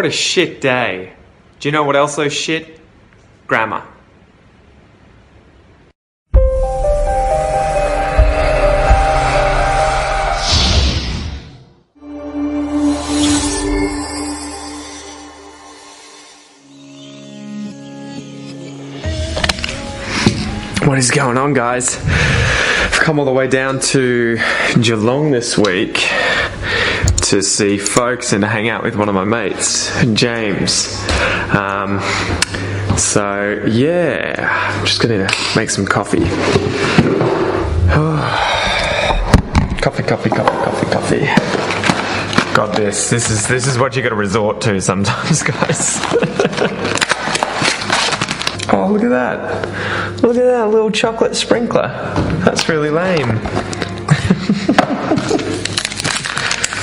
What a shit day. Do you know what else though shit? Grammar. What is going on, guys? I've come all the way down to Geelong this week to see folks and to hang out with one of my mates, James. Um, so, yeah, I'm just gonna make some coffee. coffee, coffee, coffee, coffee, coffee. Got this. This is this is what you got to resort to sometimes, guys. oh, look at that! Look at that little chocolate sprinkler. That's really lame.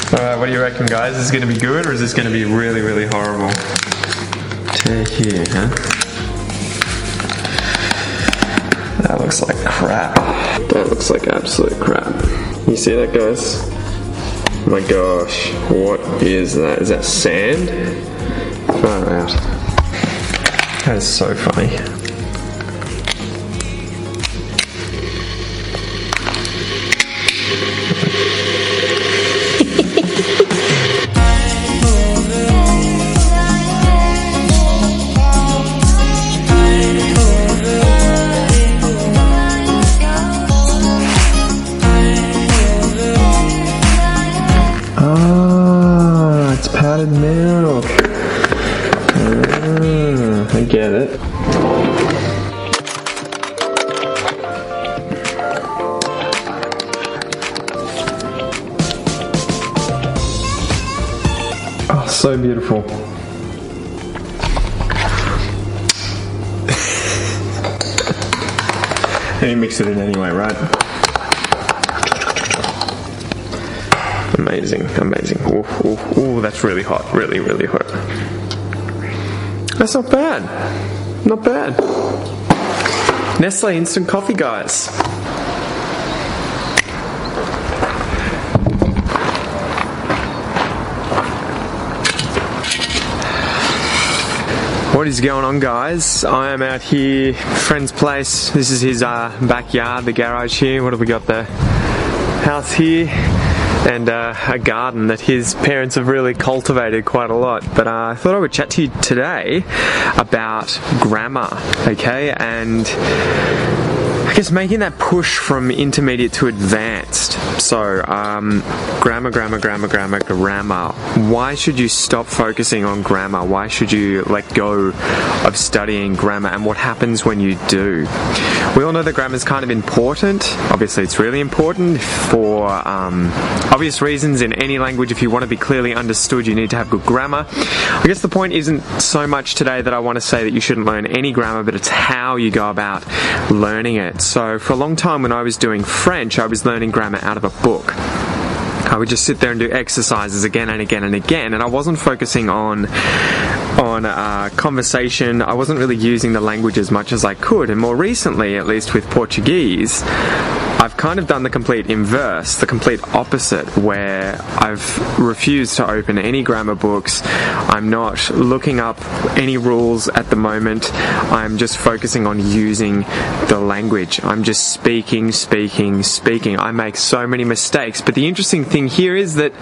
What do you reckon, guys? Is this going to be good or is this going to be really, really horrible? Take here, huh? That looks like crap. That looks like absolute crap. You see that, guys? My gosh, what is that? Is that sand? Far out. That is so funny. It's milk. Ah, I get it. Oh, so beautiful. and you mix it in anyway, right? Amazing, amazing. Ooh, ooh, ooh, that's really hot. Really, really hot. That's not bad. Not bad. Nestle instant coffee, guys. What is going on, guys? I am out here, friend's place. This is his uh, backyard, the garage here. What have we got there? House here and uh, a garden that his parents have really cultivated quite a lot. But uh, I thought I would chat to you today about grammar, okay? And Guess making that push from intermediate to advanced. So, um, grammar, grammar, grammar, grammar, grammar. Why should you stop focusing on grammar? Why should you let go of studying grammar? And what happens when you do? We all know that grammar is kind of important. Obviously, it's really important for um, obvious reasons in any language. If you want to be clearly understood, you need to have good grammar. I guess the point isn't so much today that I want to say that you shouldn't learn any grammar, but it's how you go about learning it. So, for a long time when I was doing French, I was learning grammar out of a book. I would just sit there and do exercises again and again and again, and I wasn't focusing on on uh, conversation. I wasn't really using the language as much as I could, and more recently, at least with Portuguese, I've kind of done the complete inverse, the complete opposite, where I've refused to open any grammar books. I'm not looking up any rules at the moment. I'm just focusing on using the language. I'm just speaking, speaking, speaking. I make so many mistakes, but the interesting thing here is that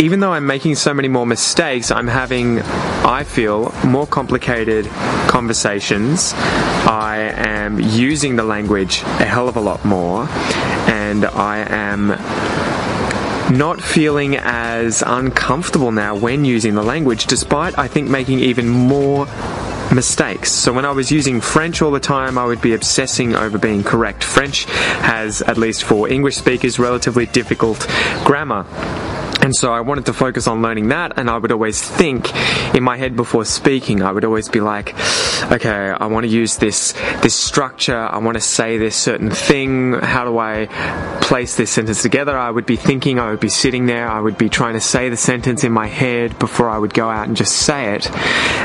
even though I'm making so many more mistakes, I'm having, I feel, more complicated conversations. I am using the language a hell of a lot more, and I am not feeling as uncomfortable now when using the language, despite I think making even more mistakes. So when I was using French all the time, I would be obsessing over being correct. French has, at least for English speakers, relatively difficult grammar. And so I wanted to focus on learning that, and I would always think in my head before speaking. I would always be like, okay, I want to use this this structure. I want to say this certain thing. How do I place this sentence together? I would be thinking. I would be sitting there. I would be trying to say the sentence in my head before I would go out and just say it,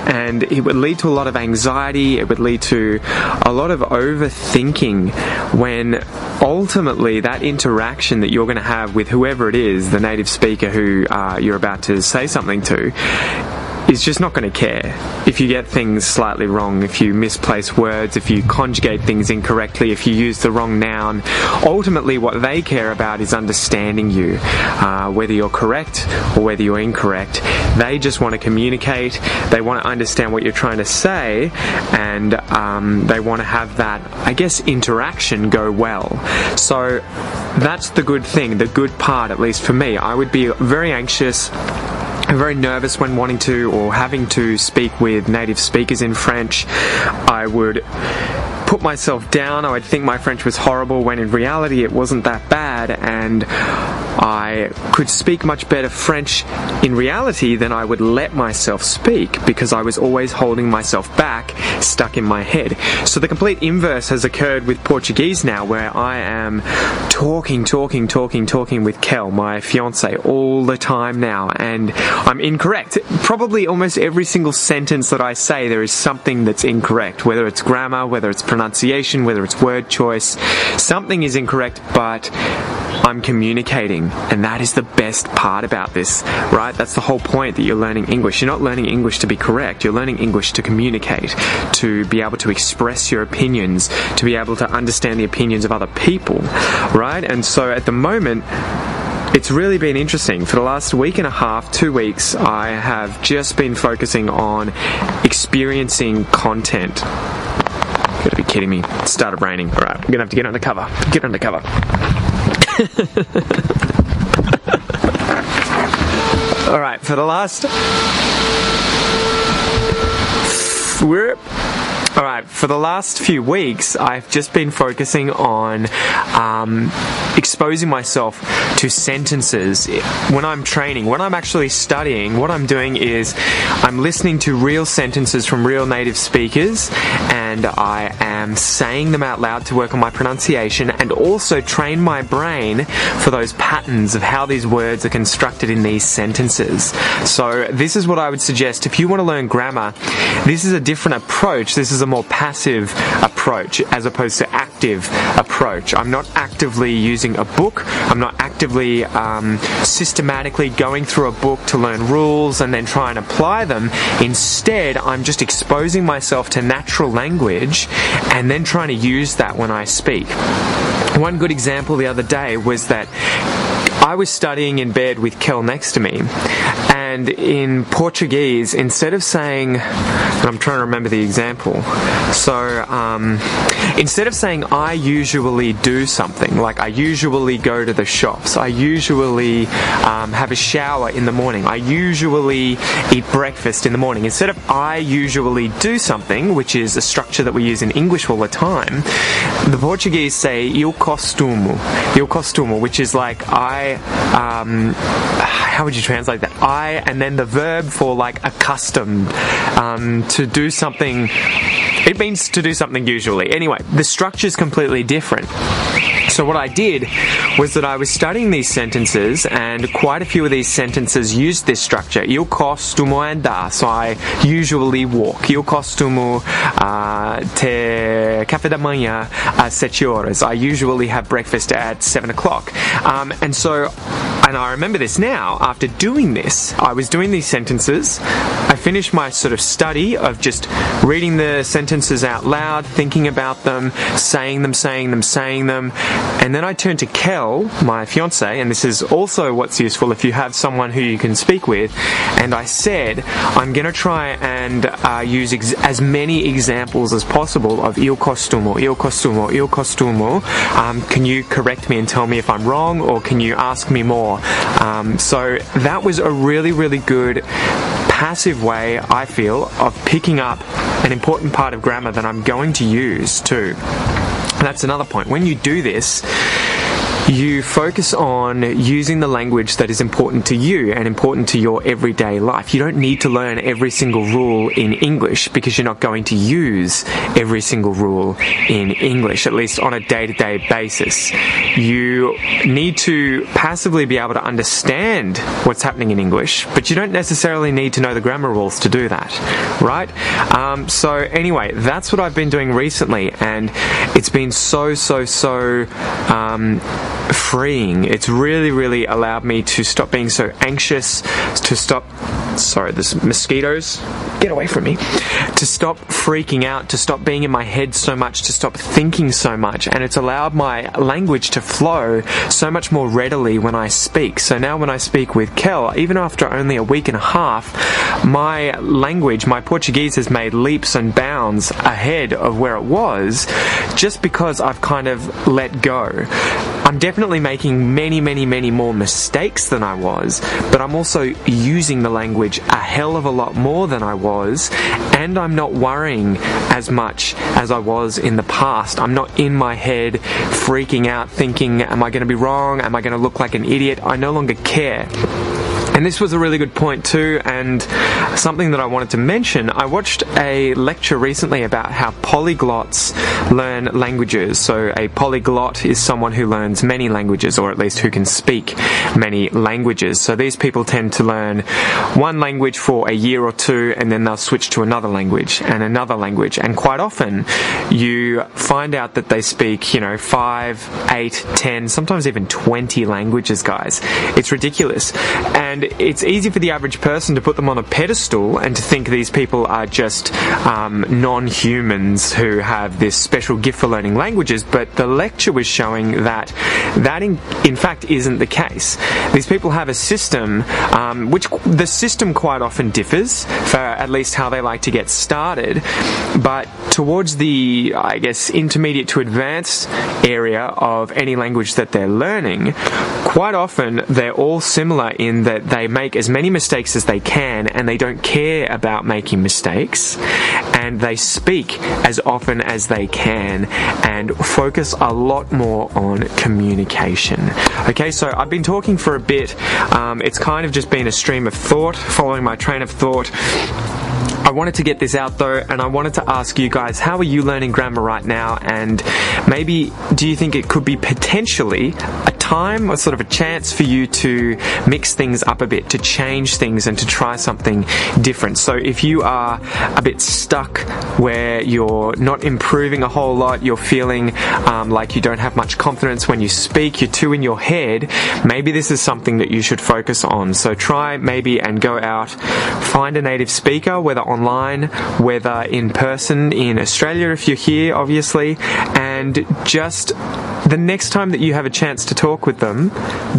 and it would lead to a lot of anxiety. It would lead to a lot of overthinking when ultimately that interaction that you're going to have with whoever it is, the native speaker who uh, you're about to say something to, is just not going to care if you get things slightly wrong, if you misplace words, if you conjugate things incorrectly, if you use the wrong noun. Ultimately, what they care about is understanding you, uh, whether you're correct or whether you're incorrect. They just want to communicate, they want to understand what you're trying to say, and um, they want to have that, I guess, interaction go well. So that's the good thing, the good part, at least for me. I would be very anxious very nervous when wanting to or having to speak with native speakers in French. I would put myself down. I would think my French was horrible when in reality it wasn't that bad, and I could speak much better French in reality than I would let myself speak because I was always holding myself back, stuck in my head. So the complete inverse has occurred with Portuguese now, where I am talking, talking, talking, talking with Kel, my fiance, all the time now, and I'm incorrect. Probably almost every single sentence that I say, there is something that's incorrect, whether it's grammar, whether it's pronunciation, whether it's word choice. Something is incorrect, but I'm communicating, and that is the best part about this, right? That's the whole point that you're learning English. You're not learning English to be correct, you're learning English to communicate, to be able to express your opinions, to be able to understand the opinions of other people, right? And so at the moment, it's really been interesting. For the last week and a half, two weeks, I have just been focusing on experiencing content. You gotta be kidding me. It started raining. Alright, I'm gonna have to get under cover. Get under cover. Alright, for the last. All right, for the last few weeks, I've just been focusing on um, exposing myself to sentences when I'm training. When I'm actually studying, what I'm doing is I'm listening to real sentences from real native speakers and I am saying them out loud to work on my pronunciation and also train my brain for those patterns of how these words are constructed in these sentences. So, this is what I would suggest. If you want to learn grammar, this is a different approach. This is a more passive approach as opposed to active approach. I'm not actively using a book. I'm not um, systematically going through a book to learn rules and then try and apply them. Instead, I'm just exposing myself to natural language and then trying to use that when I speak. One good example the other day was that I was studying in bed with Kel next to me, and in Portuguese, instead of saying, I'm trying to remember the example, so um, instead of saying I usually do something, like I usually go to the shops, I usually um, have a shower in the morning, I usually eat breakfast in the morning, instead of I usually do something, which is a structure that we use in English all the time, the Portuguese say eu costumo, eu costumo, which is like I um, how would you translate that? I and then the verb for like accustomed um, to do something. It means to do something usually. Anyway, the structure is completely different. So what I did was that I was studying these sentences, and quite a few of these sentences used this structure. Eu costumo andar, so I usually walk. Eu costumo uh, ter café da manhã às sete horas. I usually have breakfast at seven o'clock. Um, and so, and I remember this now. After doing this, I was doing these sentences. I finished my sort of study of just reading the sentences out loud, thinking about them, saying them, saying them, saying them and then I turned to Kel, my fiance, and this is also what's useful if you have someone who you can speak with. And I said, I'm going to try and uh, use ex- as many examples as possible of il costumo, il costumo, il costumo. Um, can you correct me and tell me if I'm wrong, or can you ask me more? Um, so that was a really, really good passive way, I feel, of picking up an important part of grammar that I'm going to use too. That's another point. When you do this, you focus on using the language that is important to you and important to your everyday life. You don't need to learn every single rule in English because you're not going to use every single rule in English, at least on a day to day basis. You need to passively be able to understand what's happening in English, but you don't necessarily need to know the grammar rules to do that, right? Um, so, anyway, that's what I've been doing recently, and it's been so, so, so. Um, freeing. It's really, really allowed me to stop being so anxious, to stop sorry, there's mosquitoes. Get away from me. To stop freaking out, to stop being in my head so much, to stop thinking so much. And it's allowed my language to flow so much more readily when I speak. So now when I speak with Kel, even after only a week and a half, my language, my Portuguese has made leaps and bounds ahead of where it was just because I've kind of let go. I'm definitely making many, many, many more mistakes than I was, but I'm also using the language a hell of a lot more than I was, and I'm not worrying as much as I was in the past. I'm not in my head freaking out thinking, am I going to be wrong? Am I going to look like an idiot? I no longer care. And this was a really good point too, and something that I wanted to mention. I watched a lecture recently about how polyglots learn languages. So a polyglot is someone who learns many languages, or at least who can speak many languages. So these people tend to learn one language for a year or two, and then they'll switch to another language and another language. And quite often, you find out that they speak, you know, five, eight, ten, sometimes even 20 languages, guys. It's ridiculous. And it's easy for the average person to put them on a pedestal and to think these people are just um, non humans who have this special gift for learning languages, but the lecture was showing that that in, in fact isn't the case. These people have a system, um, which the system quite often differs for at least how they like to get started, but towards the, I guess, intermediate to advanced area of any language that they're learning, quite often they're all similar in that they make as many mistakes as they can and they don't care about making mistakes and they speak as often as they can and focus a lot more on communication. Okay, so I've been talking for a bit. Um, it's kind of just been a stream of thought, following my train of thought. I wanted to get this out though, and I wanted to ask you guys, how are you learning grammar right now? And maybe do you think it could be potentially a time or sort of a chance for you to mix things up a bit, to change things and to try something different? So if you are a bit stuck where you're not improving a whole lot, you're feeling um, like you don't have much confidence when you speak, you're too in your head, maybe this is something that you should focus on. So try maybe and go out, find a native speaker, whether online, whether in person in Australia if you're here, obviously, and just the next time that you have a chance to talk with them,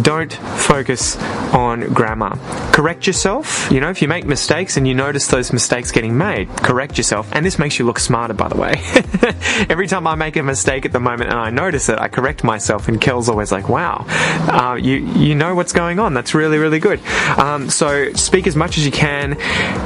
don't focus on grammar. Correct yourself. You know, if you make mistakes and you notice those mistakes getting made, correct yourself. And this makes you look smarter, by the way. Every time I make a mistake at the moment and I notice it, I correct myself. And Kel's always like, "Wow, uh, you you know what's going on. That's really really good." Um, so speak as much as you can.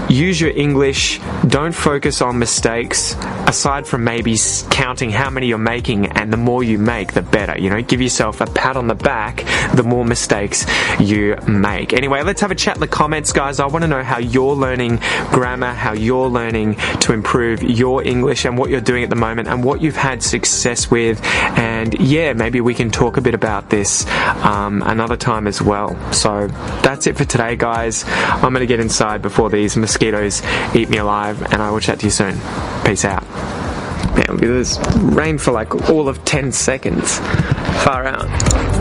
Use your English. Don't focus on mistakes. Aside from maybe counting how many you're making, and the more you make, the better. You know, give yourself a pat on the back the more mistakes you make. Anyway, let's have a chat in the comments, guys. I want to know how you're learning grammar, how you're learning to improve your English and what you're doing at the moment and what you've had success with. And yeah, maybe we can talk a bit about this um, another time as well. So that's it for today, guys. I'm going to get inside before these mosquitoes eat me alive, and I will chat to you soon. Peace out. Man, look at this. Rain for like all of 10 seconds. Far out.